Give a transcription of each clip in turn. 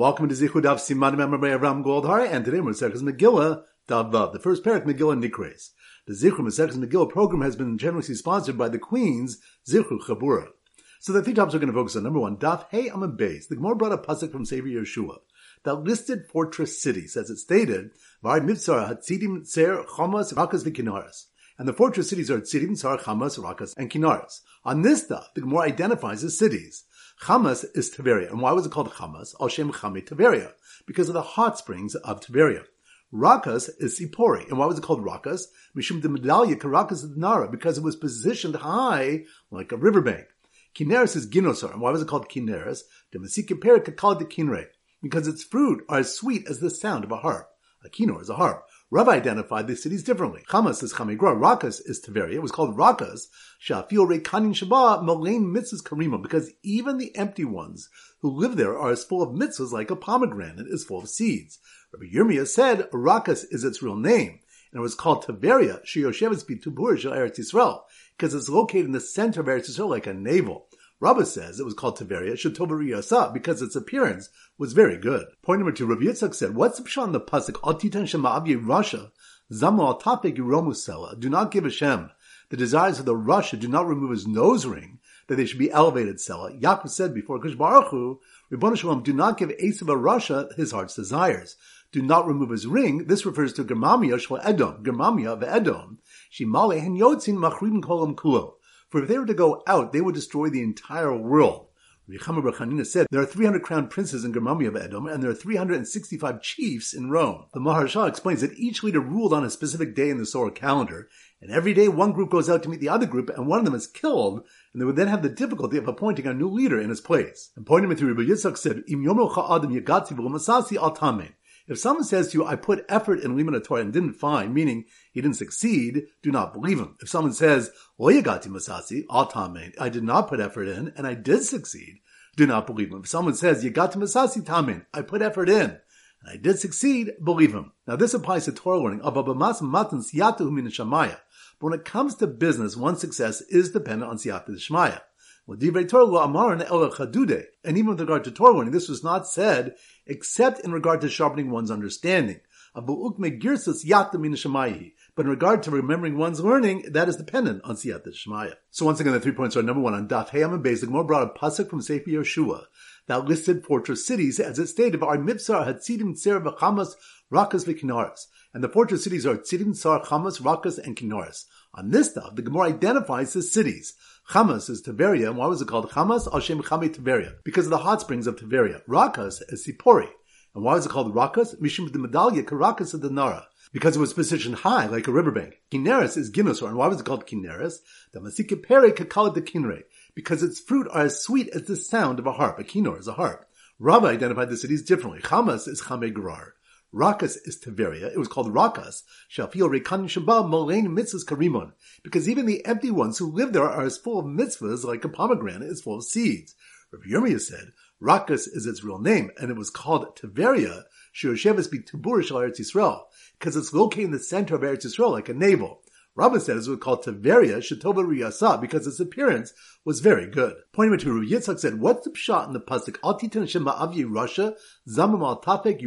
Welcome to Zichud Daf Siman Member by Avram Goldhar, and today we're Maseches Megillah Daf the first parak Megillah Nikres. The Zichud Maseches Megillah program has been generously sponsored by the Queen's Zichud Chabura. So the three topics we're going to focus on. Number one, Daf Hey Beis. The Gemara brought a pasuk from Sefer Yeshua that listed fortress cities, as it stated, Var Mitzar Hatzidim Tzer Chamas Rakas Vikinaras. And the fortress cities are Tzidim, Tsar, Chamas, Rakas, and Kinaras. On this stuff, the Gemara identifies the cities. Chamas is Tiberia. And why was it called Chamas? Al Shem Chame Tiberia. Because of the hot springs of Tiberia. Rakas is Sipori. And why was it called Rakas? Mishum de Medallia Karakas Nara, because it was positioned high like a riverbank. Kineris is Ginosar. And why was it called Kineris? De Masika called de Kinre. Because its fruit are as sweet as the sound of a harp. A kinor is a harp. Rav identified the cities differently. Chamas is Chamegra, Rakas is Tiberia. It was called Rakas, Shafil Rekanin Shaba, Malain Mitzvahs Karima, because even the empty ones who live there are as full of mitzvahs like a pomegranate is full of seeds. Rabbi Yirmiyah said Rakas is its real name, and it was called Tiberia, Sheyosheves Bitubur Eretz Yisrael, because it's located in the center of Eretz Yisrael like a navel. Rabbah says it was called Tiberia Shatobariyasa because its appearance was very good. Point number two, Rabbi Yitzchak said, what's the pshat in the pasuk, Altitan Shema'avye Rasha, Zamu al Tapek Romusela, do not give Hashem the desires of the Rasha, do not remove his nose ring, that they should be elevated Sela. Yaakov said before Kush Baruch Hu, Shalom, do not give Esav a Rasha his heart's desires. Do not remove his ring. This refers to Germamia Shal Edom, Germamia of Edom. Shimale hen yotzin machribin kolam kulo. For if they were to go out, they would destroy the entire world. Yechamer Bar said there are 300 crown princes in Germania of Edom, and there are 365 chiefs in Rome. The Maharsha explains that each leader ruled on a specific day in the solar calendar, and every day one group goes out to meet the other group, and one of them is killed, and they would then have the difficulty of appointing a new leader in his place. And pointing to Rabbi Yitzchak said, Im yomo cha'adam yagati masasi al tamen. If someone says to you, I put effort in Limud Torah and didn't find, meaning he didn't succeed, do not believe him. If someone says, Oyagati Masasi, Atame, I did not put effort in and I did succeed, do not believe him. If someone says, Yagati Masasi Tamin, I put effort in and I did succeed, believe him. Now this applies to Torah learning. But when it comes to business, one's success is dependent on Siyata Shmaya. And even with regard to Torah learning, this was not said except in regard to sharpening one's understanding. But in regard to remembering one's learning, that is dependent on Siyat Shemaya. So once again, the three points are number one on Daf Hayam and Basic. More brought a pasuk from Sefer Yeshua that listed fortress cities as it stated, "Our mitzvah hatzidim tzer v'chamas rakas v'kinaris," and the fortress cities are tzidim tsar chamas rakas and kinaris. On this stuff, the Gemara identifies the cities. Chamas is Tiberia, and why was it called Chamas? Hashem Chame Tiberia, because of the hot springs of Tiberia. Rakas is Sipori, and why is it called Rakas? Mishum the medallia Karakas of the Nara, because it was positioned high like a riverbank. Kineris is Ginosor, and why was it called Kineris? The Masika Pere Kakala de Kinre, because its fruit are as sweet as the sound of a harp. A kinor is a harp. Rabbi identified the cities differently. Chamas is Chame Gerar. Rakas is Tiberia. It was called Rakas. Shafil Rekan Shabbat Molein Mitzvahs Karimon. Because even the empty ones who live there are as full of mitzvahs like a pomegranate is full of seeds. Rabbi Yirmiyah said, Rakas is its real name, and it was called Tiberia, Shirosheves be Tibur Eretz Yisrael, because it's located in the center of Eretz Yisrael like a navel. Rabbah said it was called Tiberia Shetova Riyasa because its appearance was very good. Pointing to Rabbi Yitzchak said, what's the pshat in the pasuk, Al titan shema avyi Rasha, zamam al tafek?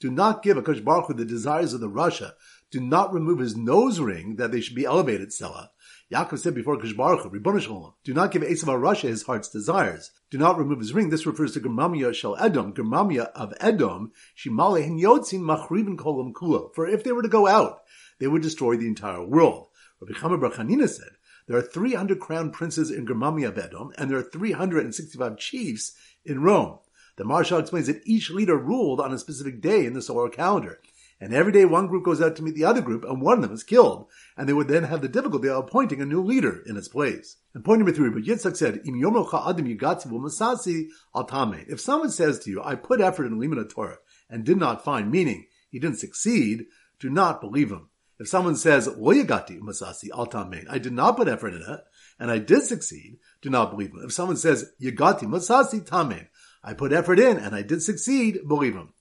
Do not give Akash Baruch the desires of the Rasha. Do not remove his nose ring that they should be elevated, Selah. Yaakov said before Akash Baruch Hu, do not give Esav Rasha his heart's desires. Do not remove his ring. This refers to Germamia Shel Edom, Germamia of Edom, Shimale Hen Yotzin Machribin Kolam Kula. For if they were to go out, they would destroy the entire world. Rabbi Chamer Bar said, there are 300 crown princes in Germamia of Edom, and there are 365 chiefs in Rome. The Maharsha explains that each leader ruled on a specific day in the solar calendar. And every day one group goes out to meet the other group and one of them is killed. And they would then have the difficulty of appointing a new leader in its place. And point number three, but Yitzchak said, Im masasi altame. If someone says to you, I put effort in Limud Torah and did not find, meaning he didn't succeed, do not believe him. If someone says, Loyagati masasi altame, I did not put effort in it, and I did succeed, do not believe him. If someone says, Yagati masasi tame, I put effort in and I did succeed, believe him.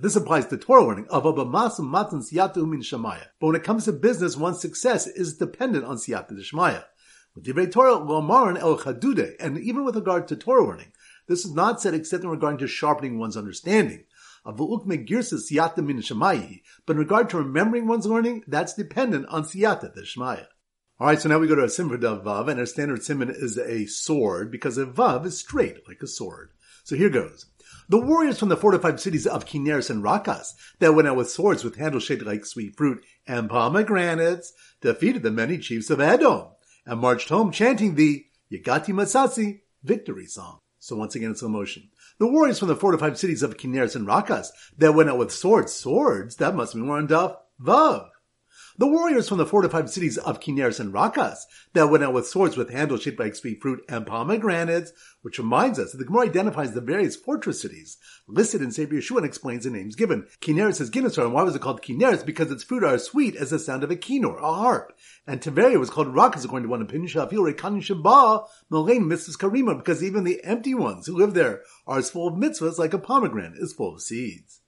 This applies to Torah learning. But when it comes to business, one's success is dependent on siyata d'shmaya. With divrei Torah, el chadude, and even with regard to Torah learning, This is not said except in regard to sharpening one's understanding. But in regard to remembering one's learning, that's dependent on siyata, the shmaya. Alright, so now we go to a sim for vav, and our standard simon is a sword, because a vav is straight, like a sword. So here goes. The warriors from the fortified cities of Kineris and Rakas that went out with swords with handles shaped like sweet fruit and pomegranates defeated the many chiefs of Edom and marched home chanting the Yagati Masasi victory song. So once again, it's a motion. The warriors from the fortified cities of Kineris and Rakas that went out with swords, swords, that must be more on Daf Vav. The warriors from the fortified cities of Kineris and Rakas that went out with swords with handles shaped like sweet fruit and pomegranates, which reminds us that the Gemara identifies the various fortress cities listed in Sefer Yeshua and explains the names given. Kineris is Ginosar, and why was it called Kineris? Because its fruit are sweet as the sound of a kinnor, a harp. And Tiberia was called Rakas according to one opinion, Shafil Rekanin Shabah, Malain Mitzvahs Karima, because even the empty ones who live there are as full of mitzvahs like a pomegranate is full of seeds.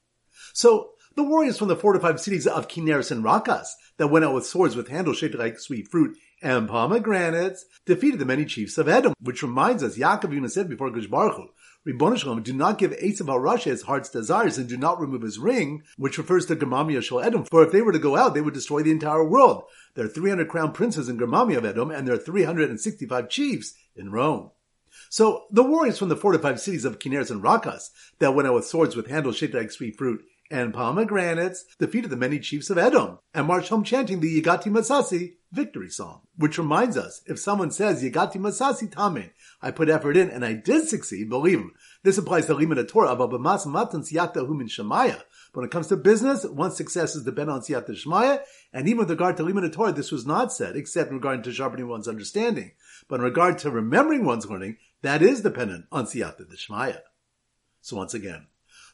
So, the warriors from the fortified cities of Kineris and Rakas that went out with swords with handles shaped like sweet fruit and pomegranates defeated the many chiefs of Edom, which reminds us, Yaakov Yuna said before Gush Baruch Hu, Ribbon do not give Esav Rasha his heart's desires and do not remove his ring, which refers to Germamia Shal Edom, for if they were to go out, they would destroy the entire world. There are 300 crown princes in Germamia of Edom, and there are 365 chiefs in Rome. So the warriors from the fortified cities of Kineres and Rakas that went out with swords with handles shaped like sweet fruit and pomegranates defeated the many chiefs of Edom and marched home chanting the Yagati Masasi victory song. Which reminds us, if someone says Yagati Masasi Tame, I put effort in and I did succeed, believe him. This applies to Limud Torah, Ababamas Matan Siyata Humin Shemaya. When it comes to business, one's success is dependent on Siyata Shemaya, and even with regard to Limud Torah, this was not said, except in regard to sharpening one's understanding. But in regard to remembering one's learning, that is dependent on Siyata Shemaya. So once again,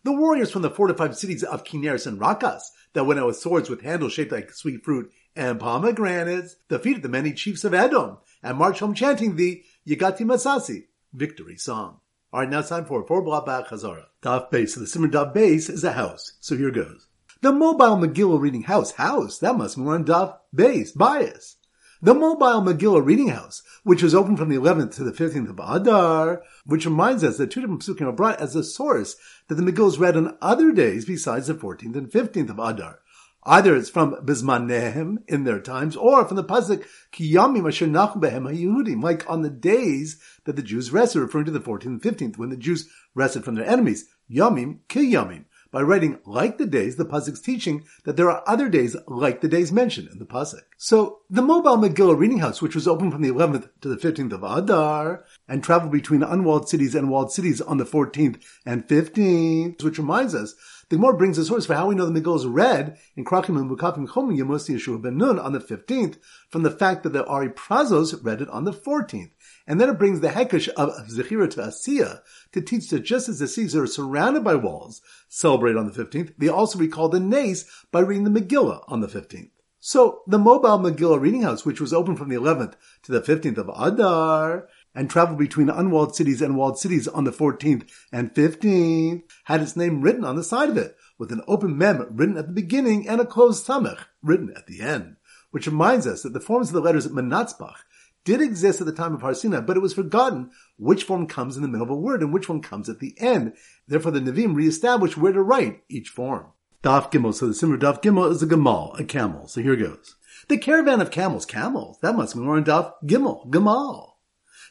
the warriors from the fortified cities of Kineris and Rakas that went out with swords with handles shaped like sweet fruit and pomegranates defeated the many chiefs of Edom and marched home chanting the Yagati Masasi victory song. All right, now it's time for four block back Chazara. Daf Beis. So the Simmer Daf Beis is a house. So here goes. The mobile Megillah reading house. House. That must be on Daf Beis. Bias. The mobile Megillah reading house, which was open from the 11th to the 15th of Adar, which reminds us that two different psukim are brought as a source that the Megillah is read on other days besides the 14th and 15th of Adar. Either it's from Bismanehem in their times, or from the pasuk Kiyamim Asher Behem HaYehudim, like on the days that the Jews rested, referring to the 14th and 15th, when the Jews rested from their enemies. Yamim Kiyamim by writing like the days, the Pasuk's teaching that there are other days like the days mentioned in the Pasuk. So, the mobile Megillah reading house, which was open from the 11th to the 15th of Adar, and traveled between unwalled cities and walled cities on the 14th and 15th, which reminds us the Gemara brings a source for how we know the Megillah is read in Krachim and Mukafim Chom Yemosi Yeshua ben Nun on the 15th from the fact that the Ari Prazos read it on the 14th. And then it brings the Hekesh of Zechira to Asiya to teach that just as the cities are surrounded by walls, celebrate on the 15th, they also recall the Nace by reading the Megillah on the 15th. So, the mobile Megillah reading house, which was open from the 11th to the 15th of Adar, and traveled between unwalled cities and walled cities on the 14th and 15th, had its name written on the side of it, with an open mem written at the beginning and a closed samech written at the end. Which reminds us that the forms of the letters Mantzepach did exist at the time of Har Sinai, but it was forgotten which form comes in the middle of a word and which one comes at the end. Therefore, the Nevi'im reestablished where to write each form. Daf Gimel. So the Simmer Daf Gimel is a Gamal, a camel. So here goes. The caravan of camels, camels. That must be more in Daf Gimel, Gamal.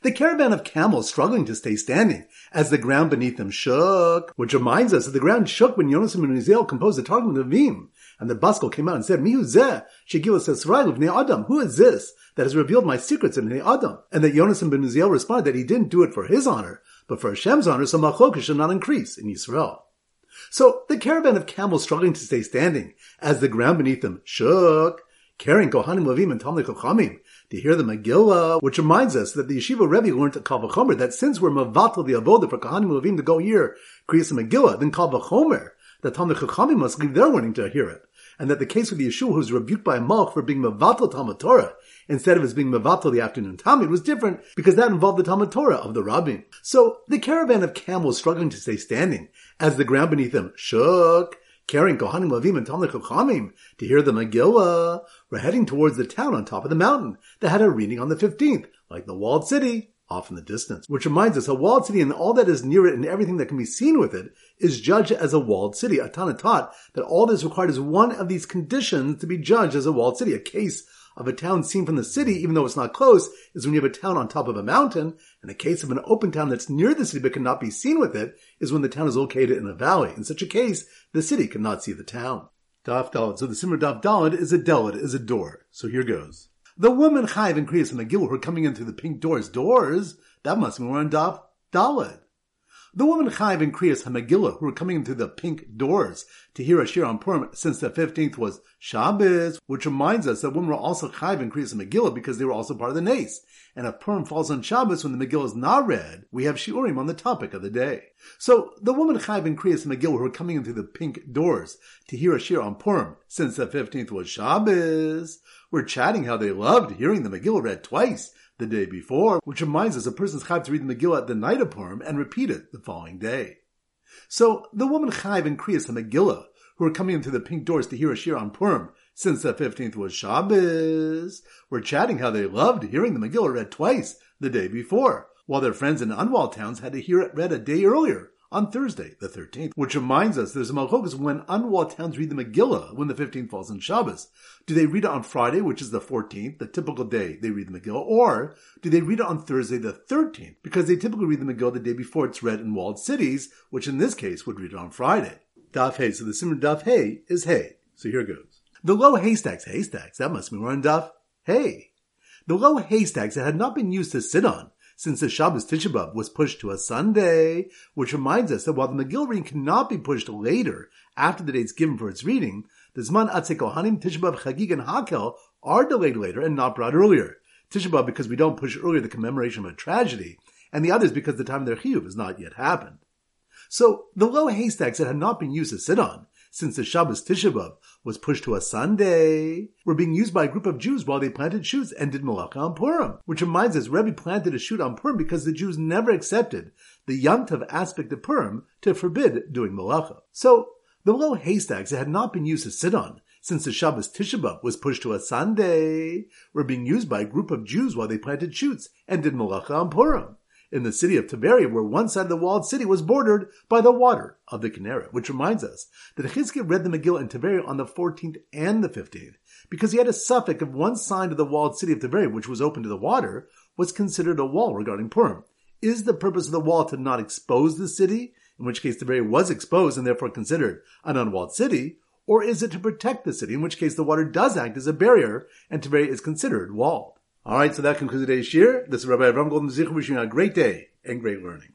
The caravan of camels struggling to stay standing as the ground beneath them shook, which reminds us that the ground shook when Yonasan and Uziel composed the Targum Nevi'im. And the Bas Kol came out and said, Mihu zeh, Shegila says, Adam, who is this that has revealed my secrets in Adam? And that Yonasan ben Uziel responded that he didn't do it for his honor, but for Hashem's honor, so Machoka should not increase in Yisrael. So the caravan of camels struggling to stay standing as the ground beneath them shook, carrying Kohanim Levim and Talmud Chachamim to hear the Megillah, which reminds us that the Yeshiva Rebbe learned at Kal V'chomer that since we're Mavatal the Avodah for Kohanim Levim to go here, create the Megillah, then Kal V'chomer, that Talmud Chachamim must leave their learning to hear it and that the case with Yeshua, who was rebuked by a malch for being mevatel Talmud Torah, instead of his being mevatel the afternoon Talmud, was different because that involved the Talmud Torah of the Rabbim. So the caravan of camels struggling to stay standing as the ground beneath them shook, carrying Kohanim Levim and Talmud Chachamim to hear the Megillah, were heading towards the town on top of the mountain that had a reading on the 15th, like the walled city off in the distance, which reminds us a walled city and all that is near it and everything that can be seen with it is judged as a walled city. Atana taught that all that is required is one of these conditions to be judged as a walled city. A case of a town seen from the city, even though it's not close, is when you have a town on top of a mountain, and a case of an open town that's near the city but cannot be seen with it is when the town is located in a valley. In such a case, the city cannot see the town. Daf Dalad. So the Simmer Daf Dalad is a Dalad, is a door. So here goes. The woman Chayiv and Kriyas and Megillah who are coming in through the pink doors, doors, that must mean we're on Daf Dalad. The woman Chayiv and Kriyas Hamegillah who were coming in through the pink doors to hear a shir on Purim since the 15th was Shabbos, which reminds us that women were also Chayiv and Kriyas Megillah because they were also part of the Nace. And if Purim falls on Shabbos when the Megillah is not read, we have Shiurim on the topic of the day. So the woman Chayiv and Kriyas Megillah who were coming in through the pink doors to hear a shir on Purim since the 15th was Shabbos were chatting how they loved hearing the Megillah read twice the day before, which reminds us a person's chayv to read the Megillah the night of Purim and repeat it the following day. So the woman chayv and Kriyas the Megillah, who were coming into the pink doors to hear a shir on Purim, since the 15th was Shabbos, were chatting how they loved hearing the Megillah read twice the day before, while their friends in unwalled towns had to hear it read a day earlier on Thursday, the 13th, which reminds us there's a malchokas when unwalled towns read the Megillah when the 15th falls on Shabbos. Do they read it on Friday, which is the 14th, the typical day they read the Megillah, or do they read it on Thursday, the 13th, because they typically read the Megillah the day before it's read in walled cities, which in this case would read it on Friday. Daf Hay. So the Simmer Daf Hay is Hay. So here goes. The low haystacks, haystacks, that must mean we're on Daf Hay. The low haystacks that had not been used to sit on since the Shabbos Tisha was pushed to a Sunday, which reminds us that while the Megillah reading cannot be pushed later after the dates given for its reading, the Zman Atzei Kohanim, Tisha Chagig, and Hakel are delayed later and not brought earlier. Tisha B'Av because we don't push earlier the commemoration of a tragedy, and the others because the time of their chiyuv has not yet happened. So the low haystacks that had not been used to sit on since the Shabbos Tisha B'Av was pushed to a Sunday, were being used by a group of Jews while they planted shoots and did malacha on Purim. Which reminds us, Rebbe planted a shoot on Purim because the Jews never accepted the Yom Tov aspect of Purim to forbid doing malacha. So, the low haystacks that had not been used to sit on since the Shabbos Tisha B'Av was pushed to a Sunday, were being used by a group of Jews while they planted shoots and did malacha on Purim in the city of Tiberia, where one side of the walled city was bordered by the water of the Kinneret, which reminds us that Chizkiah read the Megillah in Tiberia on the 14th and the 15th, because he had a safek of one side of the walled city of Tiberia, which was open to the water, was considered a wall regarding Purim. Is the purpose of the wall to not expose the city, in which case Tiberia was exposed and therefore considered an unwalled city, or is it to protect the city, in which case the water does act as a barrier and Tiberia is considered walled? All right, so that concludes today's shir. This is Rabbi Avram Golden Zich wishing you a great day and great learning.